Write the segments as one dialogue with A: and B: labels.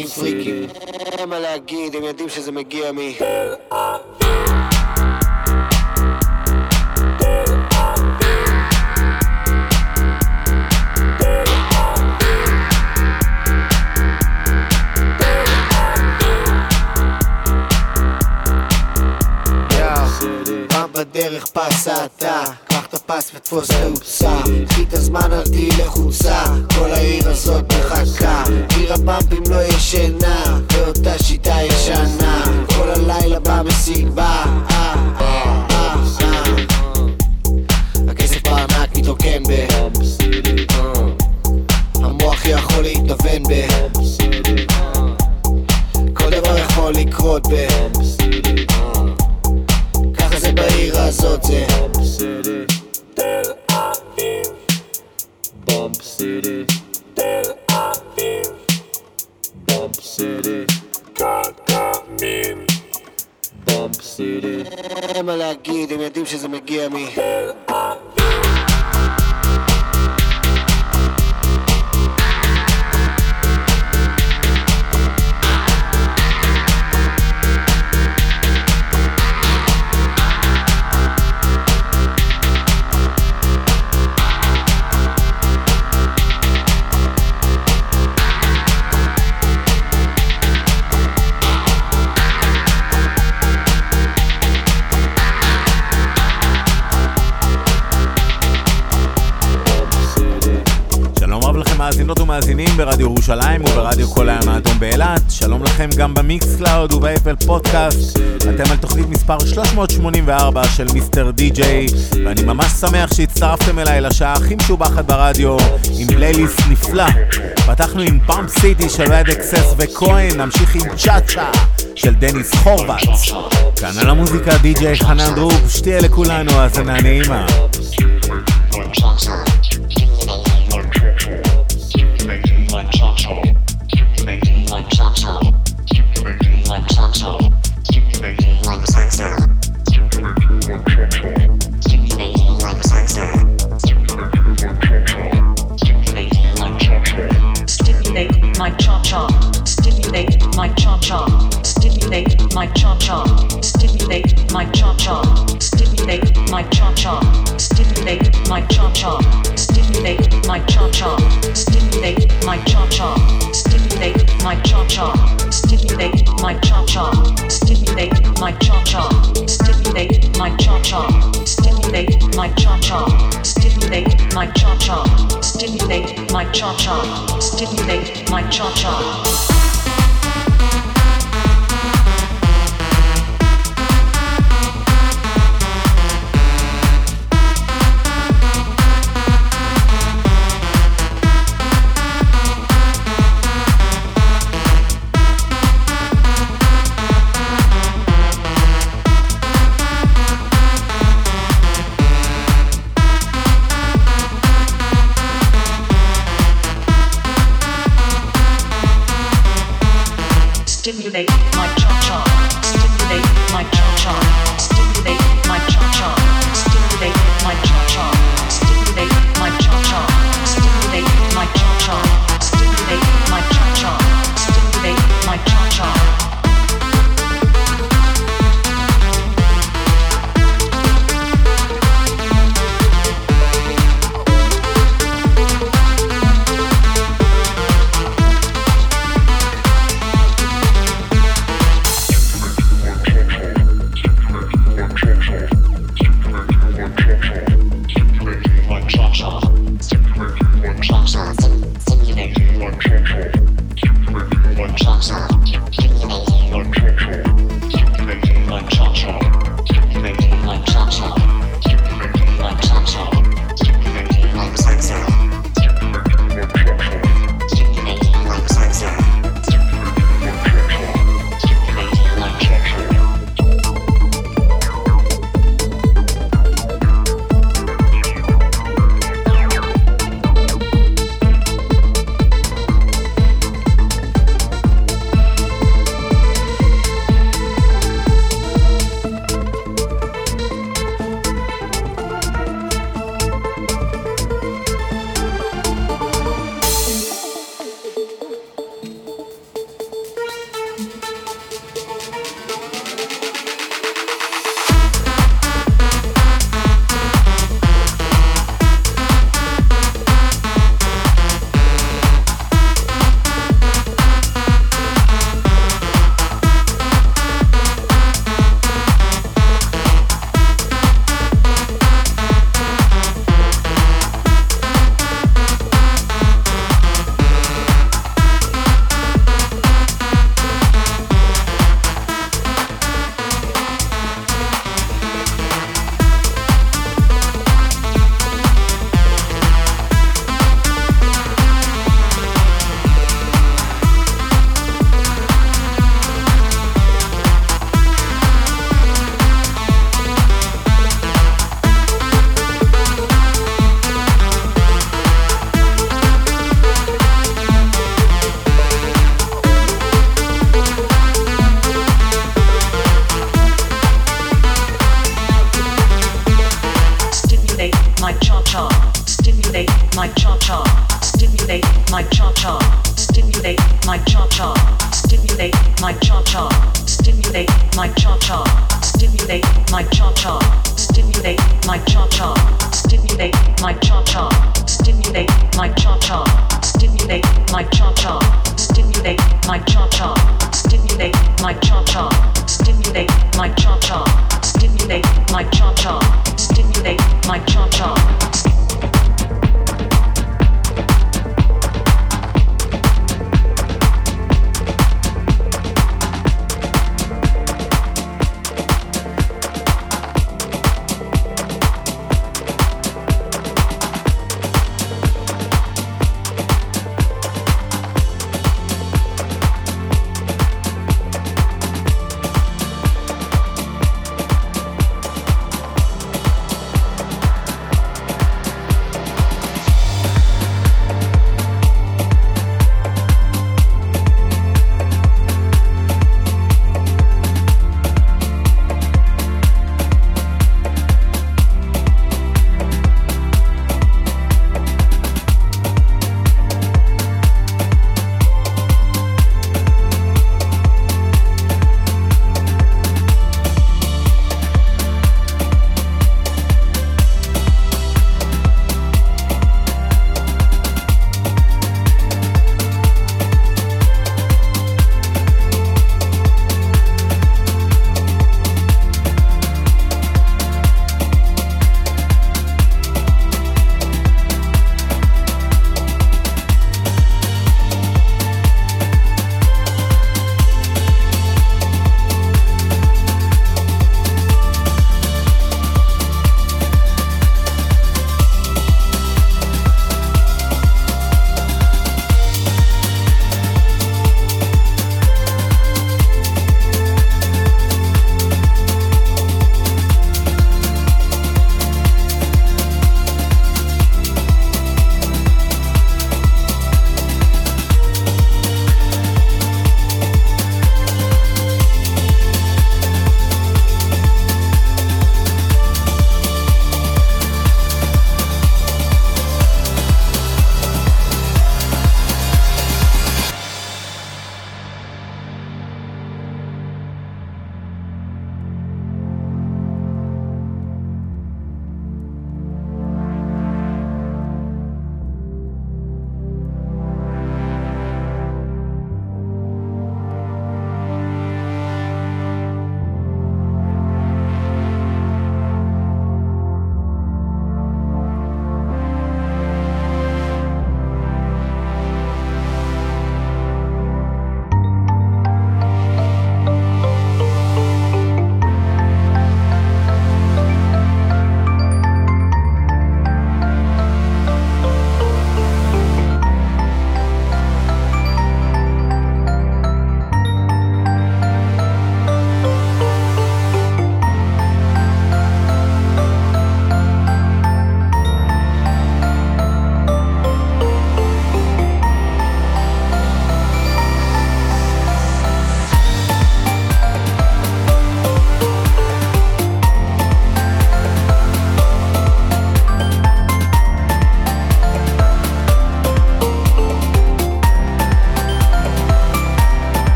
A: ברדיו ב Mixcloud וב Apple Podcast. אתם על תוכנית מספר 384 של Mister DJ, ואני ממש שמח שהצטרפתם אליי לשעה הכי משובחת ברדיו, עם פלייליסט נפלא. פתחנו עם Pump City של Red Axes וכהן, נמשיך עם Cha Cha של Denis Horvat. כאן על המוזיקה די-ג'יי חנן דרוב, שתהיה לכולנו האזנה נעימה.
B: Techno my
C: cha cha, stimulate my cha cha, stimulate my cha cha, stimulate my cha cha, stimulate my cha cha, stimulate my cha cha, stimulate my cha cha, stimulate my cha cha, stimulate my cha cha, stimulate my cha cha, stimulate my cha cha, stimulate my cha cha, stimulate my cha cha, stimulate my cha cha.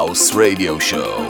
C: House Radio Show.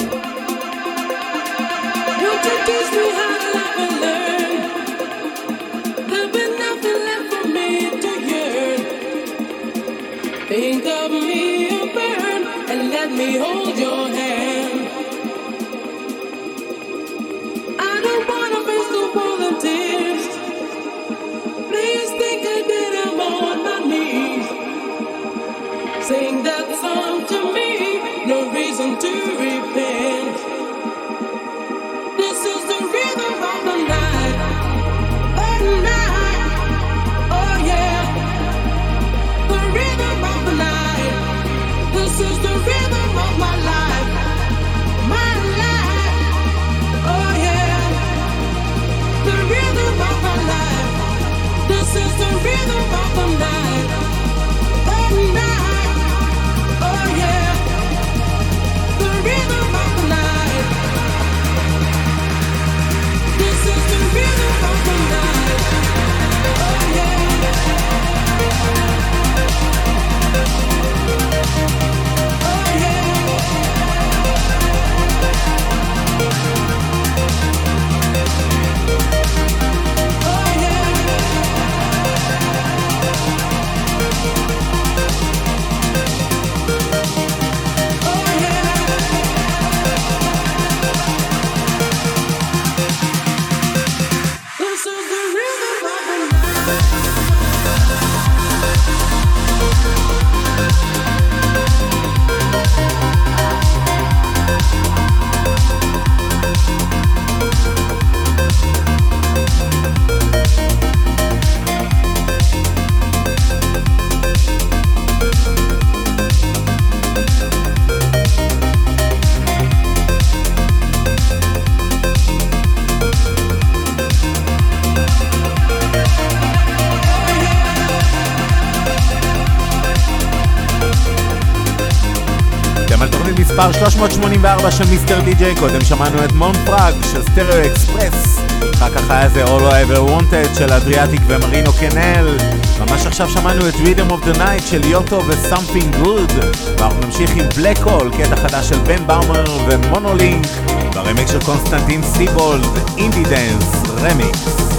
D: Oh yeah. 384 של Mister DJ, קודם שמענו את Moon Frog של Stereo Express, אחר כך היה זה All I Ever Wanted של Adriatique ו-Marino Canal, ממש עכשיו שמענו את Rhythm of the Night של יוטו ו-Something Good, ואנחנו נמשיך עם Black Hole, קטע חדש של Ben Böhmer ו-Monolink, והרמיק של
E: Konstantin Sibold, indie dance, remix.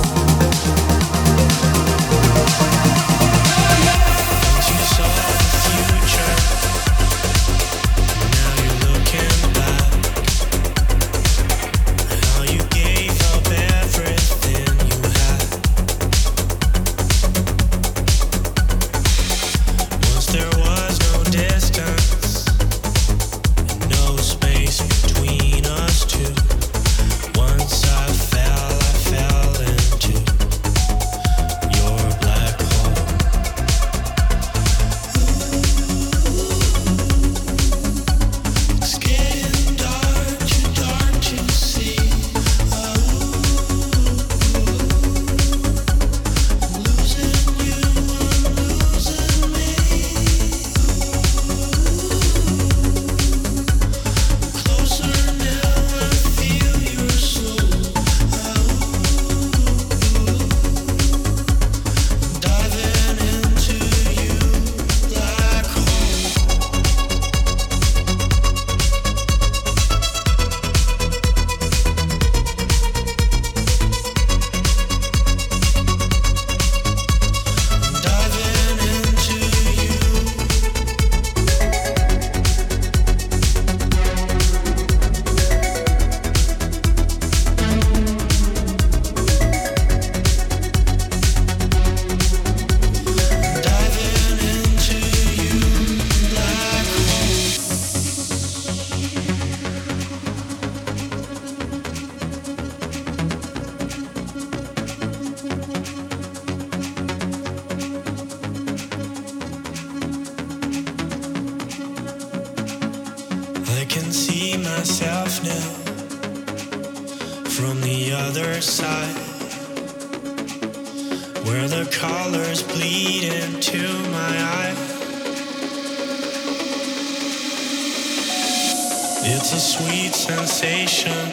E: sweet sensation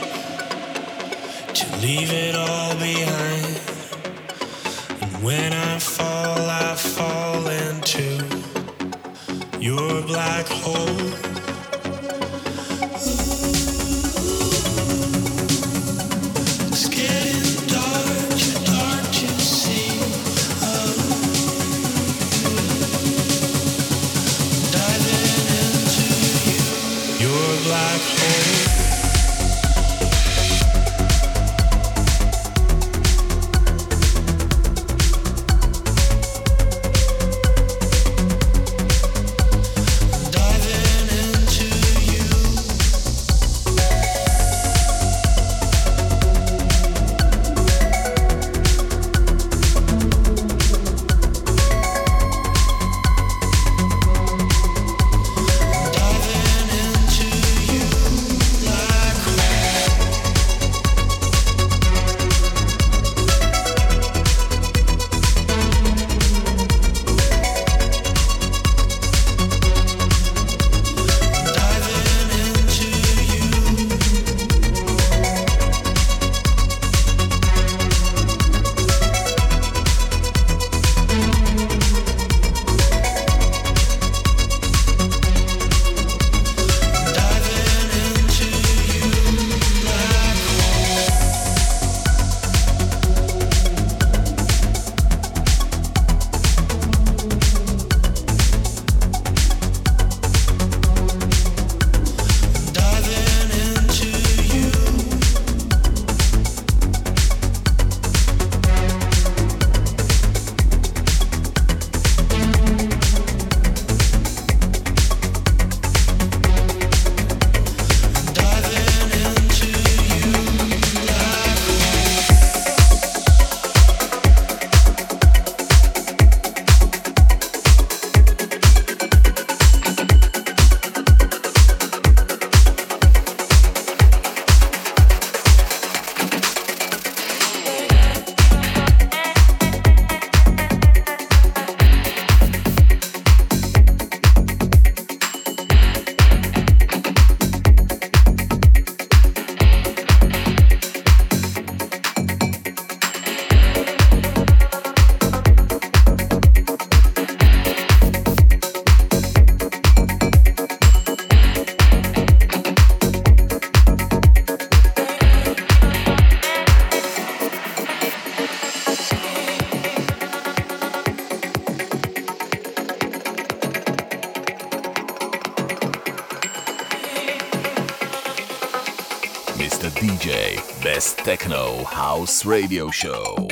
E: to leave it all behind. And when I fall, I fall into your black
A: hole. House Radio Show.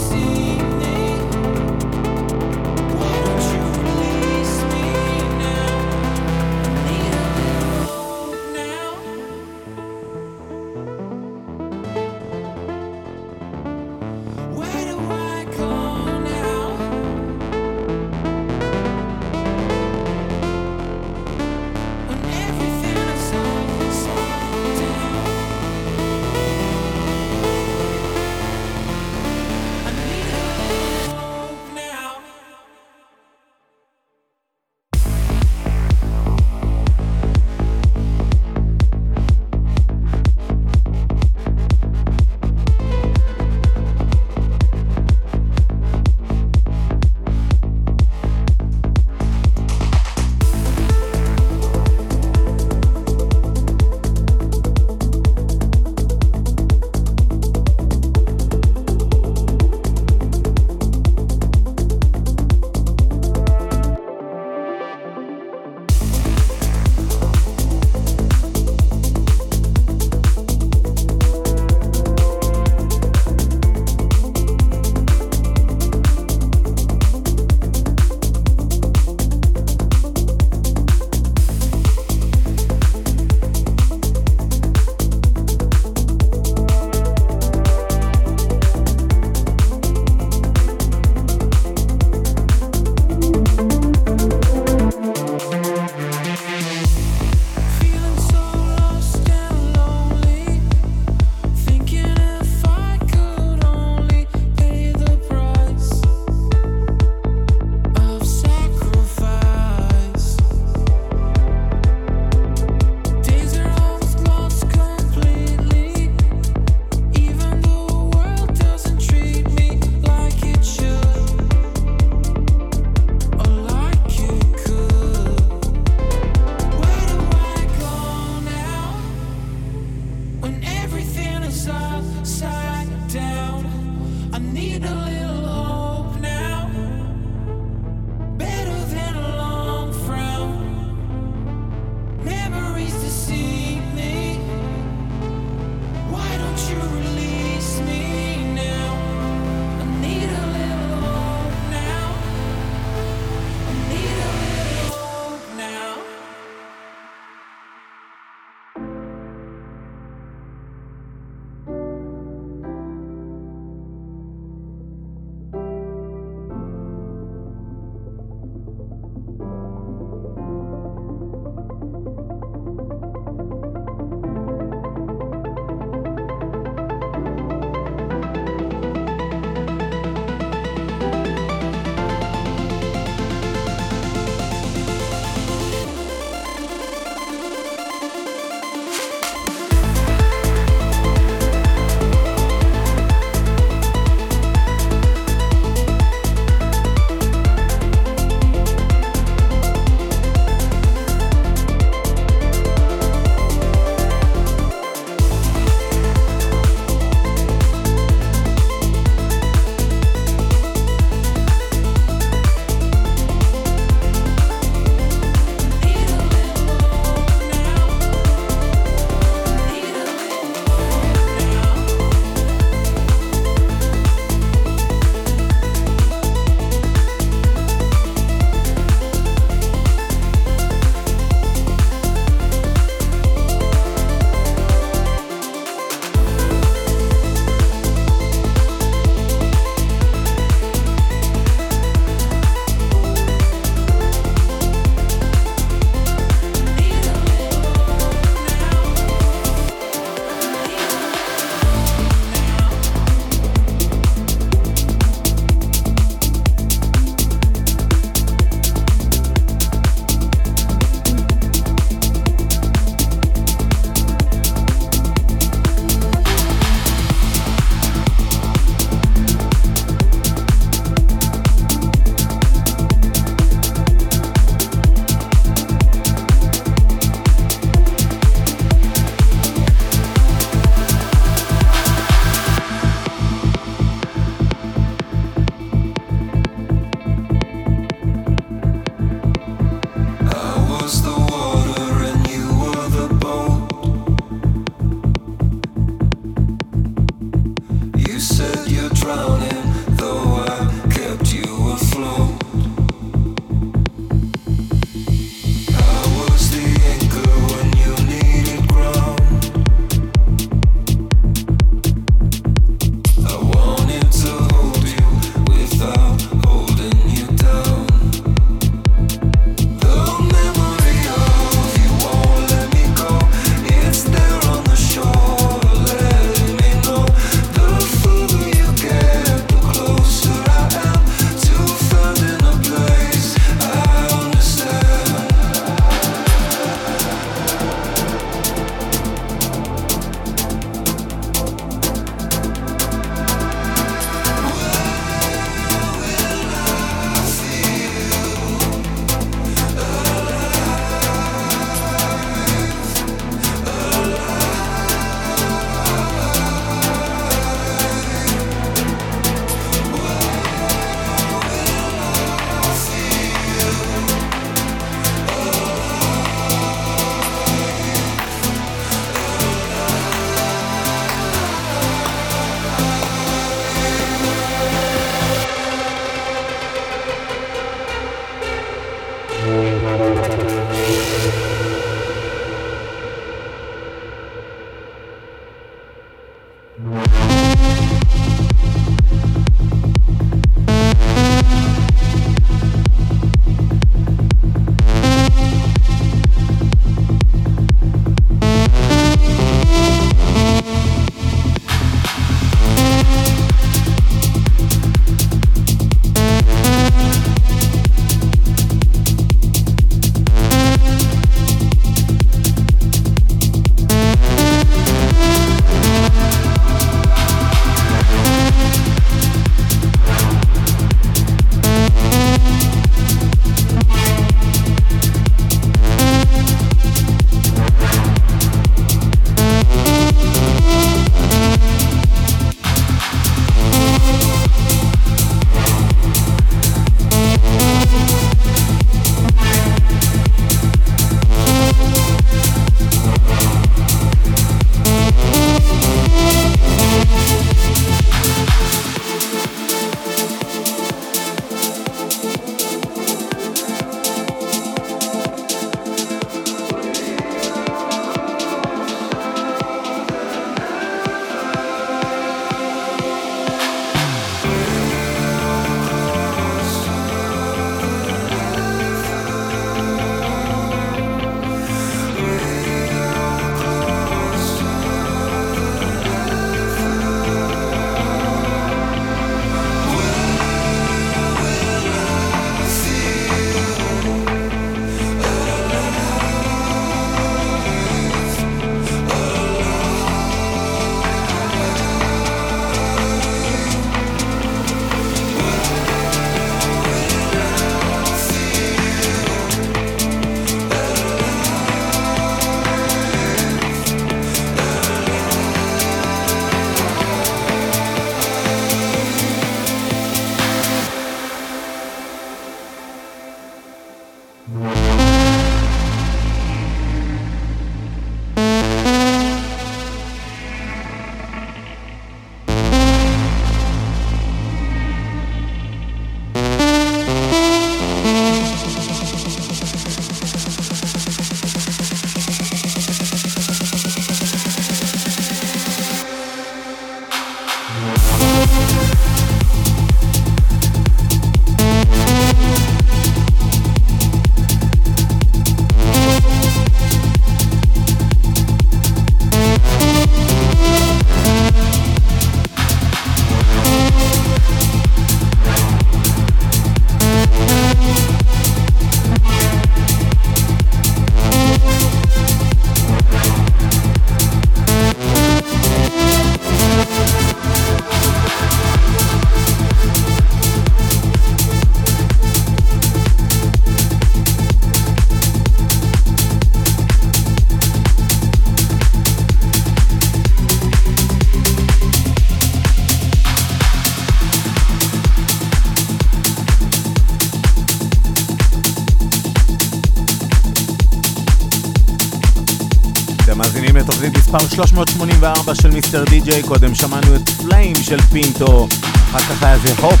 A: 384 של Mister DJ, קודם שמענו את Flame של פינטו, אחר כך היה זה Hope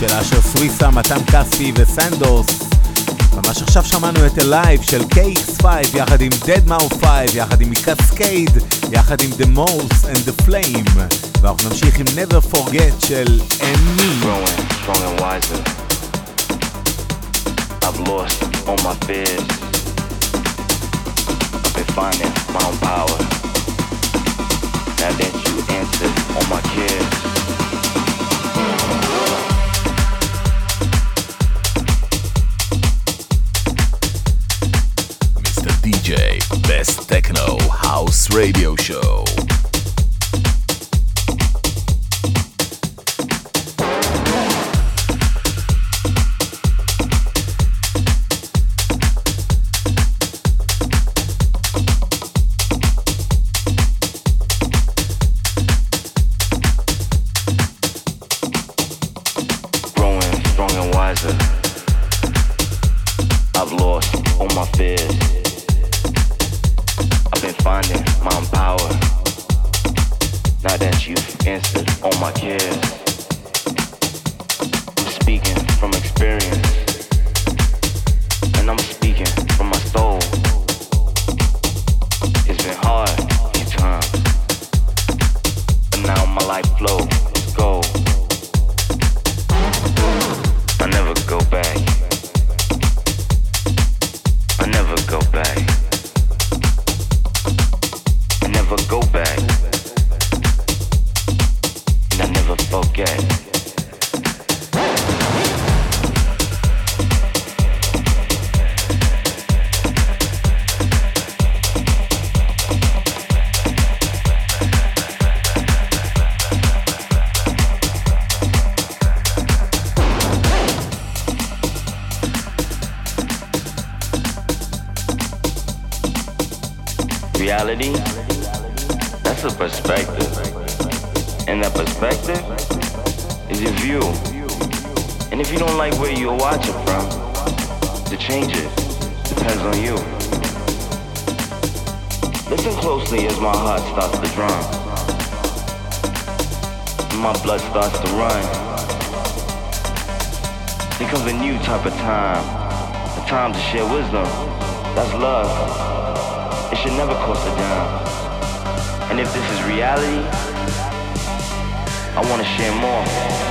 A: של אשר סוויסה, מתן כספי וסנדוס. ממש עכשיו שמענו את Alive של KX5 יחד עם deadmau5, יחד עם Kaskade, יחד עם The Moth and The Flame. ואנחנו נמשיך עם Never Forget של
F: wiser. I've finding my own power. That you my.
B: Mr. DJ, Best Techno House Radio Show.
F: There comes a new type of time. A time to share wisdom. That's love. It should never cost a dime. And if this is reality, I want to share more.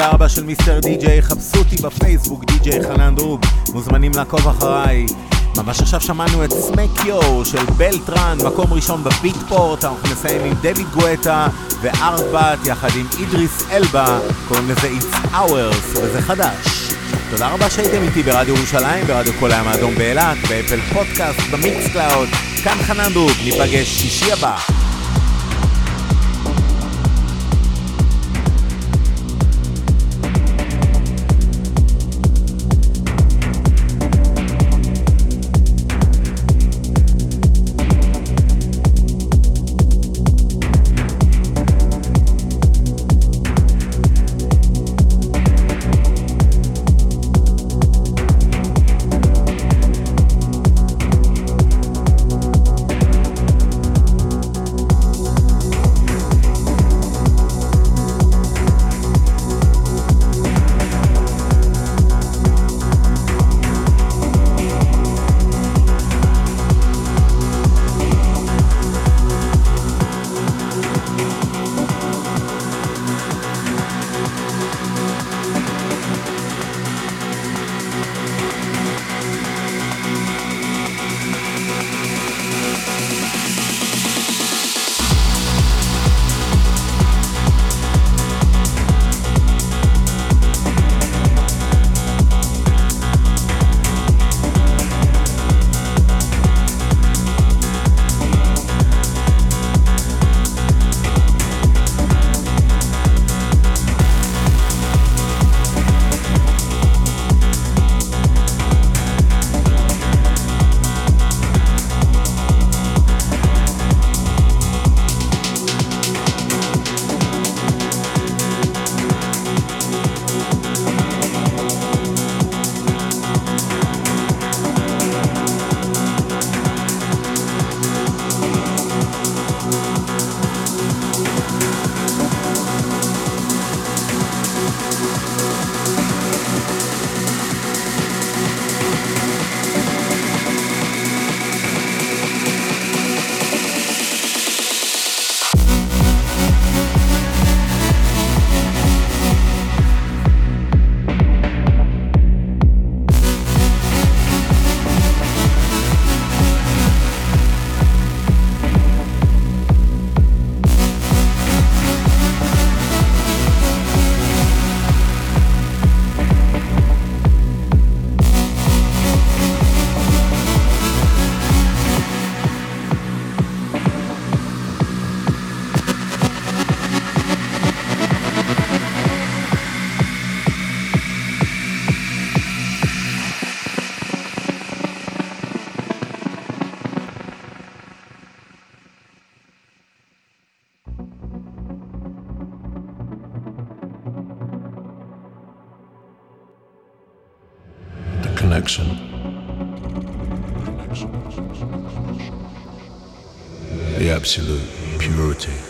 A: 384 של Mister DJ, חפשו אותי בפייסבוק, די-ג'יי חנן דרוב, מוזמנים לעקוב אחריי. ממש עכשיו שמענו את Smack Yo של Beltran, מקום ראשון ב Beatport, אנחנו נסיים עם דויד גואטה וארבעת יחד עם אידריס אלבה, קוראים לזה It's Ours, וזה חדש. תודה רבה שהייתם איתי ברדיו ירושלים, ברדיו כל הים האדום באילת, ב Apple Podcast, ב Mixcloud, כאן חנן דרוב, ניפגש שישי הבא.
G: Absolute purity.